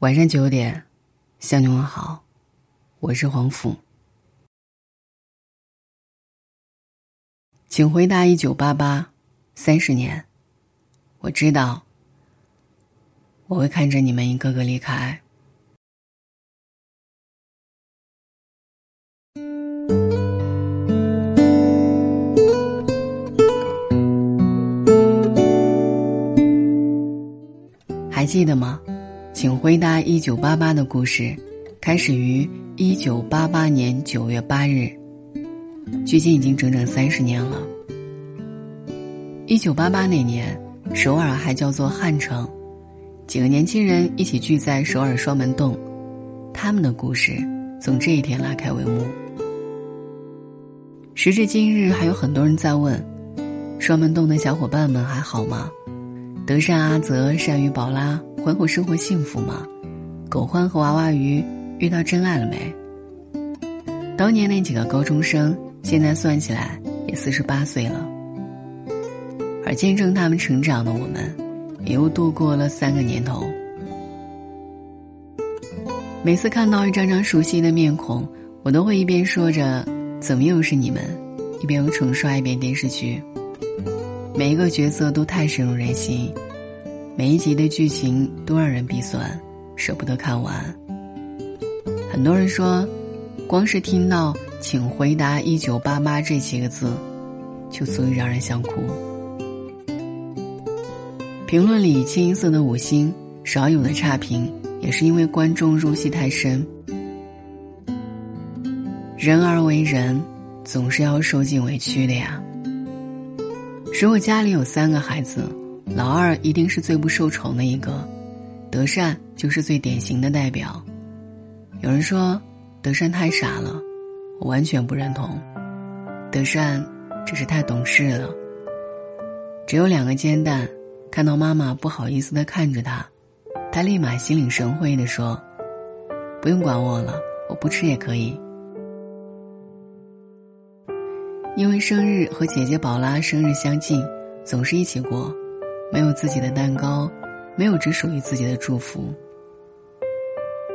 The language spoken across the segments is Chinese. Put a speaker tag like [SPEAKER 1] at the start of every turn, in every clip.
[SPEAKER 1] 晚上九点，向你问好，我是黄甫。请回答一九八八，三十年，我知道，我会看着你们一个个离开。还记得吗？请回答一九八八的故事，开始于一九八八年九月八日，距今已经整整三十年了。一九八八那年，首尔还叫做汉城，几个年轻人一起聚在首尔双门洞，他们的故事从这一天拉开帷幕。时至今日，还有很多人在问：双门洞的小伙伴们还好吗？德善、阿泽、善于宝拉婚后生活幸福吗？狗欢和娃娃鱼遇到真爱了没？当年那几个高中生，现在算起来也四十八岁了。而见证他们成长的我们，也又度过了三个年头。每次看到一张张熟悉的面孔，我都会一边说着“怎么又是你们”，一边又重刷一遍电视剧。每一个角色都太深入人心，每一集的剧情都让人鼻酸，舍不得看完。很多人说，光是听到“请回答一九八八”这几个字，就足以让人想哭。评论里清一色的五星，少有的差评，也是因为观众入戏太深。人而为人，总是要受尽委屈的呀。如果家里有三个孩子，老二一定是最不受宠的一个，德善就是最典型的代表。有人说德善太傻了，我完全不认同。德善只是太懂事了。只有两个煎蛋，看到妈妈不好意思的看着他，他立马心领神会的说：“不用管我了，我不吃也可以。”因为生日和姐姐宝拉生日相近，总是一起过，没有自己的蛋糕，没有只属于自己的祝福。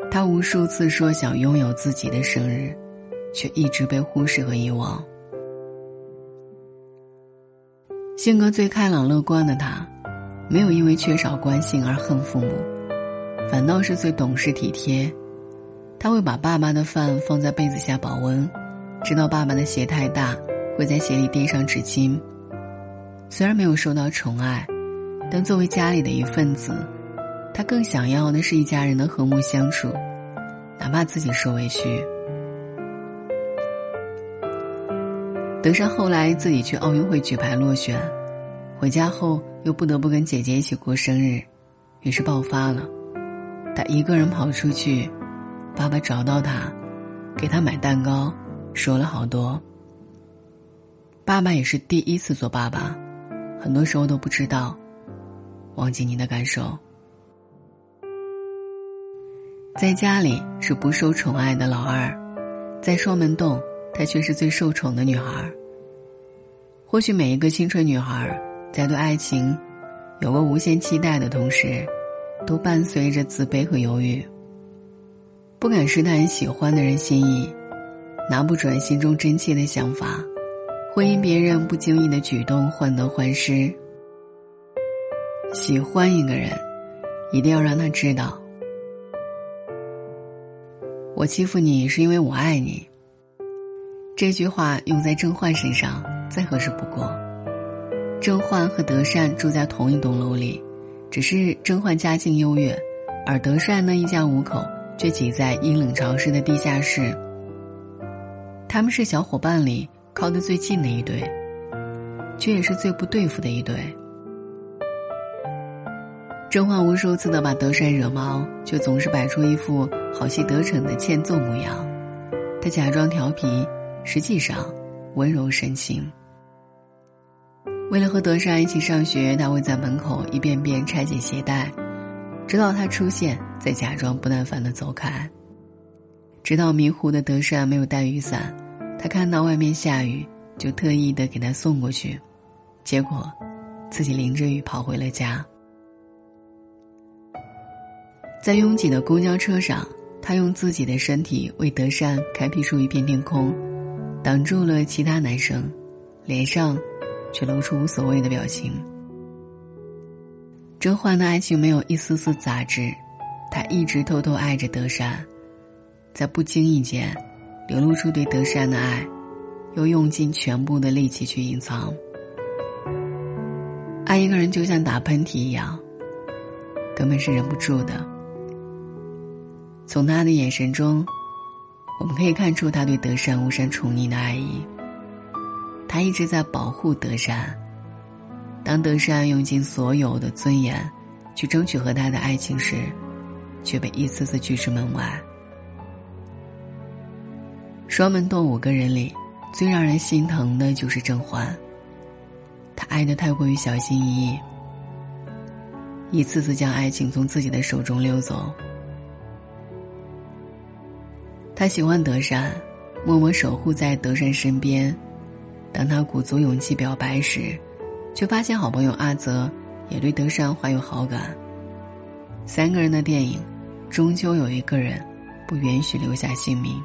[SPEAKER 1] 他无数次说想拥有自己的生日，却一直被忽视和遗忘。性格最开朗乐观的他，没有因为缺少关心而恨父母，反倒是最懂事体贴。他会把爸爸的饭放在被子下保温，知道爸爸的鞋太大。会在鞋里垫上纸巾。虽然没有受到宠爱，但作为家里的一份子，他更想要的是一家人的和睦相处，哪怕自己受委屈。德善后来自己去奥运会举牌落选，回家后又不得不跟姐姐一起过生日，于是爆发了。他一个人跑出去，爸爸找到他，给他买蛋糕，说了好多。爸爸也是第一次做爸爸，很多时候都不知道，忘记你的感受。在家里是不受宠爱的老二，在双门洞，她却是最受宠的女孩。或许每一个青春女孩，在对爱情有过无限期待的同时，都伴随着自卑和犹豫，不敢试探喜欢的人心意，拿不准心中真切的想法。会因别人不经意的举动患得患失。喜欢一个人，一定要让他知道，我欺负你是因为我爱你。这句话用在郑焕身上再合适不过。郑焕和德善住在同一栋楼里，只是郑焕家境优越，而德善呢一家五口却挤在阴冷潮湿的地下室。他们是小伙伴里。靠得最近的一对，却也是最不对付的一对。甄嬛无数次的把德善惹毛，却总是摆出一副好戏得逞的欠揍模样。他假装调皮，实际上温柔深情。为了和德善一起上学，他会在门口一遍遍拆解鞋带，直到他出现，再假装不耐烦的走开。直到迷糊的德善没有带雨伞。他看到外面下雨，就特意的给他送过去，结果，自己淋着雨跑回了家。在拥挤的公交车上，他用自己的身体为德善开辟出一片天空，挡住了其他男生，脸上却露出无所谓的表情。甄嬛的爱情没有一丝丝杂质，她一直偷偷爱着德善，在不经意间流露出对德善的爱，又用尽全部的力气去隐藏。爱一个人就像打喷嚏一样，根本是忍不住的。从他的眼神中，我们可以看出他对德善无善宠溺的爱意。他一直在保护德善。当德善用尽所有的尊严去争取和他的爱情时，却被一次次拒之门外。双门洞五个人里，最让人心疼的就是甄嬛。她爱的太过于小心翼翼，一次次将爱情从自己的手中溜走。他喜欢德善，默默守护在德善身边。当他鼓足勇气表白时，却发现好朋友阿泽也对德善怀有好感。三个人的电影，终究有一个人不允许留下姓名。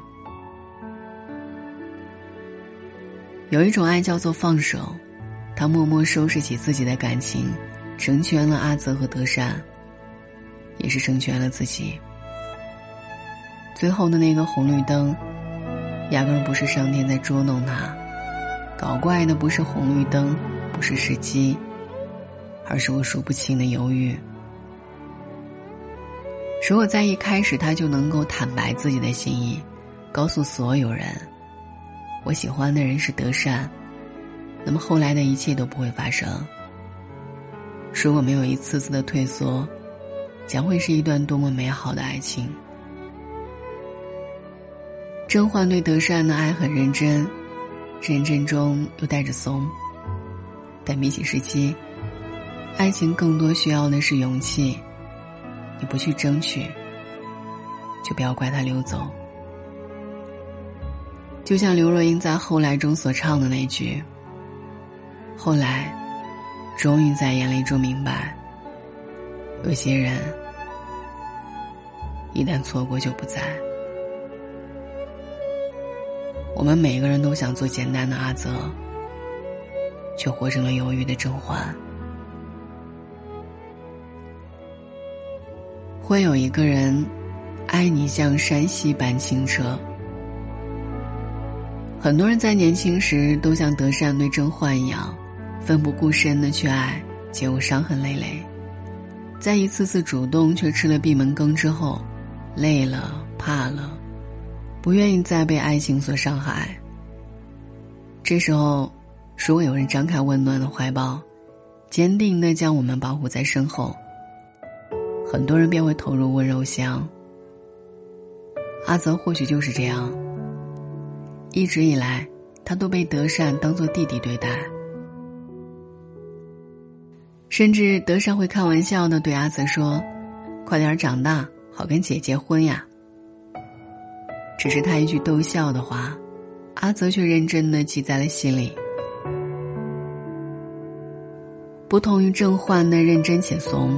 [SPEAKER 1] 有一种爱叫做放手，他默默收拾起自己的感情，成全了阿泽和德善，也是成全了自己。最后的那个红绿灯，压根不是上天在捉弄他，搞怪的不是红绿灯，不是时机，而是我数不清的犹豫。如果在一开始他就能够坦白自己的心意，告诉所有人，我喜欢的人是德善，那么后来的一切都不会发生。如果没有一次次的退缩，将会是一段多么美好的爱情。甄嬛对德善的爱很认真，认真中又带着怂。但比起时期，爱情更多需要的是勇气。你不去争取，就不要怪他溜走。就像刘若英在《后来》中所唱的那句：“后来，终于在眼泪中明白，有些人一旦错过就不在。”我们每个人都想做简单的阿泽，却活成了犹豫的甄嬛。会有一个人，爱你像山溪般清澈。很多人在年轻时都像德善对甄嬛一样，奋不顾身的去爱，结果伤痕累累。在一次次主动却吃了闭门羹之后，累了，怕了。不愿意再被爱情所伤害。这时候，如果有人张开温暖的怀抱，坚定的将我们保护在身后，很多人便会投入温柔乡。阿泽或许就是这样。一直以来，他都被德善当做弟弟对待，甚至德善会开玩笑的对阿泽说：“快点长大，好跟姐结婚呀。”只是他一句逗笑的话，阿泽却认真的记在了心里。不同于甄嬛的认真且怂，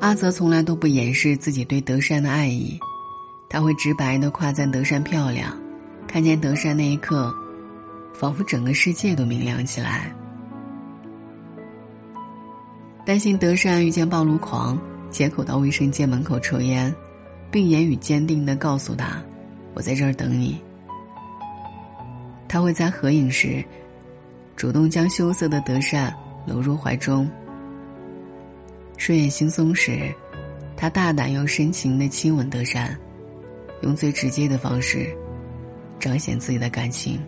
[SPEAKER 1] 阿泽从来都不掩饰自己对德善的爱意，他会直白的夸赞德善漂亮，看见德善那一刻，仿佛整个世界都明亮起来。担心德善遇见暴露狂，借口到卫生间门口抽烟，并言语坚定的告诉他。我在这儿等你。他会在合影时，主动将羞涩的德善搂入怀中。睡眼惺忪时，他大胆又深情的亲吻德善，用最直接的方式，彰显自己的感情。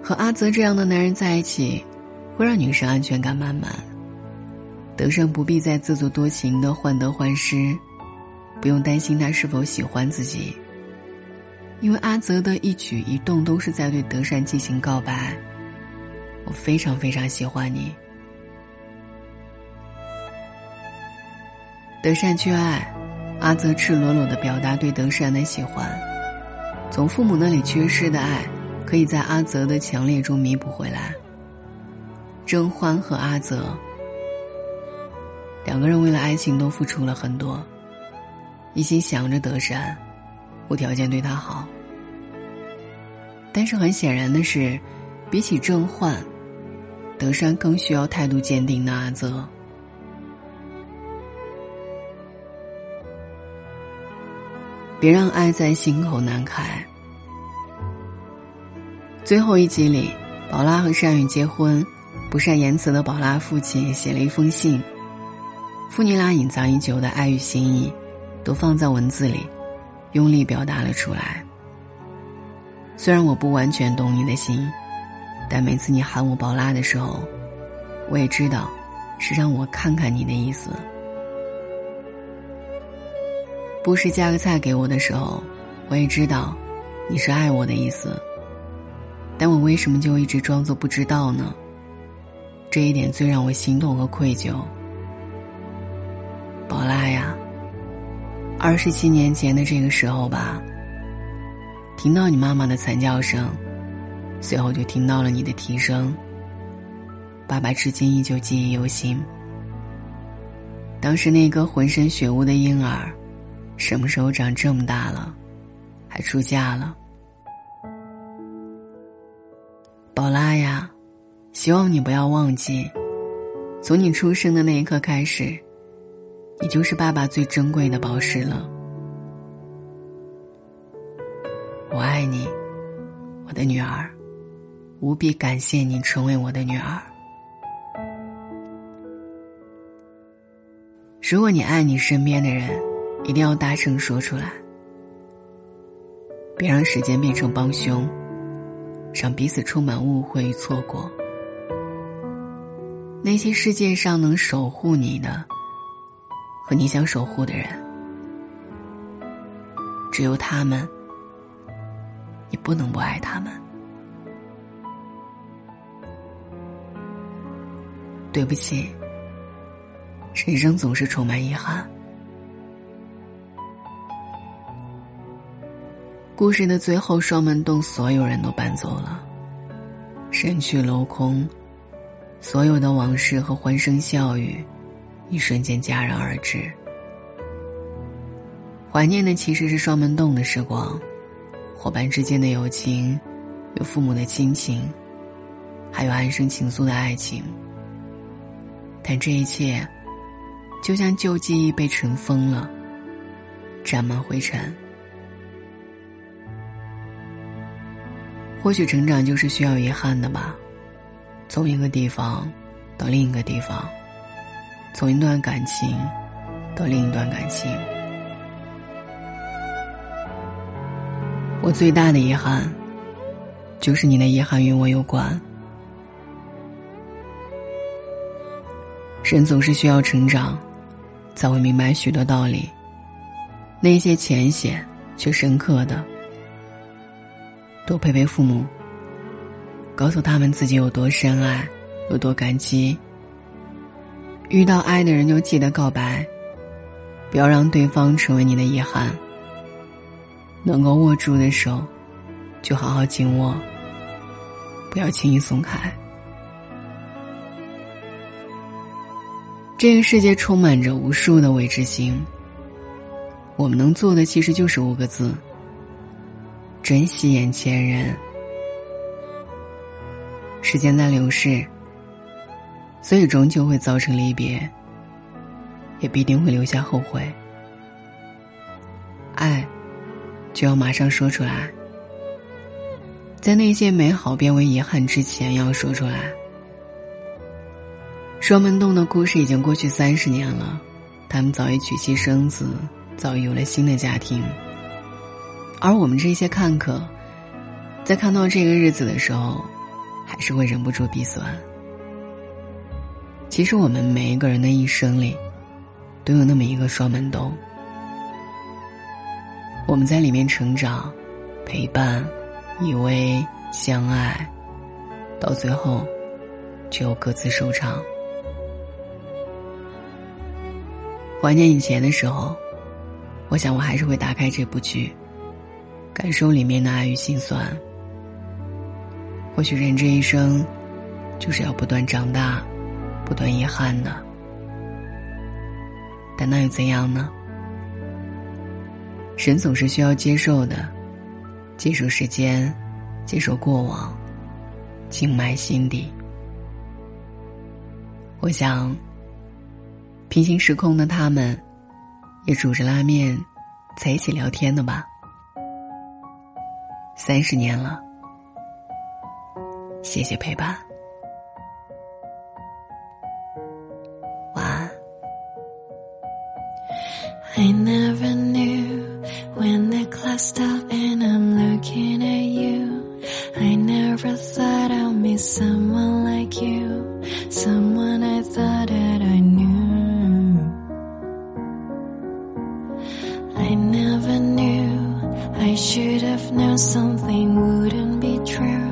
[SPEAKER 1] 和阿泽这样的男人在一起，会让女生安全感满满。德善不必再自作多情的患得患失。不用担心他是否喜欢自己，因为阿泽的一举一动都是在对德善进行告白。我非常非常喜欢你。德善缺爱，阿泽赤裸裸的表达对德善的喜欢。从父母那里缺失的爱，可以在阿泽的强烈中弥补回来。甄欢和阿泽，两个人为了爱情都付出了很多，一心想着德善，无条件对他好。但是很显然的是，比起郑焕，德善更需要态度坚定的阿泽。别让爱在心口难开。最后一集里，宝拉和善宇结婚，不善言辞的宝拉父亲写了一封信。父女俩隐藏已久的爱与心意，都放在文字里，用力表达了出来。虽然我不完全懂你的心，但每次你喊我宝拉的时候，我也知道，是让我看看你的意思。不是夹个菜给我的时候，我也知道，你是爱我的意思。但我为什么就一直装作不知道呢？这一点最让我心痛和愧疚。宝拉呀，二十七年前的这个时候吧，听到你妈妈的惨叫声，随后就听到了你的啼声。爸爸至今依旧记忆犹新。当时那个浑身血污的婴儿。什么时候长这么大了，还出嫁了？宝拉呀，希望你不要忘记，从你出生的那一刻开始，你就是爸爸最珍贵的宝石了。我爱你，我的女儿，无比感谢你成为我的女儿。如果你爱你身边的人。一定要大声说出来，别让时间变成帮凶，让彼此充满误会与错过。那些世界上能守护你的，和你想守护的人，只有他们，你不能不爱他们。对不起，人生总是充满遗憾。故事的最后，双门洞所有人都搬走了，人去楼空，所有的往事和欢声笑语，一瞬间戛然而止。怀念的其实是双门洞的时光，伙伴之间的友情，有父母的亲情，还有安生情愫的爱情。但这一切，就像旧记忆被尘封了，沾满灰尘。或许成长就是需要遗憾的吧，从一个地方到另一个地方，从一段感情到另一段感情。我最大的遗憾，就是你的遗憾与我有关。人总是需要成长，才会明白许多道理，那些浅显却深刻的。多陪陪父母，告诉他们自己有多深爱，有多感激。遇到爱的人就记得告白，不要让对方成为你的遗憾。能够握住的手，就好好紧握，不要轻易松开。这个世界充满着无数的未知性，我们能做的其实就是五个字。珍惜眼前人，时间在流逝，所以终究会造成离别，也必定会留下后悔。爱，就要马上说出来，在那些美好变为遗憾之前，要说出来。双门洞的故事已经过去三十年了，他们早已娶妻生子，早已有了新的家庭。而我们这些看客，在看到这个日子的时候，还是会忍不住鼻酸。其实我们每一个人的一生里，都有那么一个双门洞，我们在里面成长、陪伴、依偎、相爱，到最后，却又各自收场。怀念以前的时候，我想我还是会打开这部剧。感受里面的爱与心酸。或许人这一生，就是要不断长大，不断遗憾的。但那又怎样呢？人总是需要接受的，接受时间，接受过往，静埋心底。我想，平行时空的他们，也煮着拉面，在一起聊天的吧。三十年了，谢谢陪伴。晚安。
[SPEAKER 2] Should have known something wouldn't be true.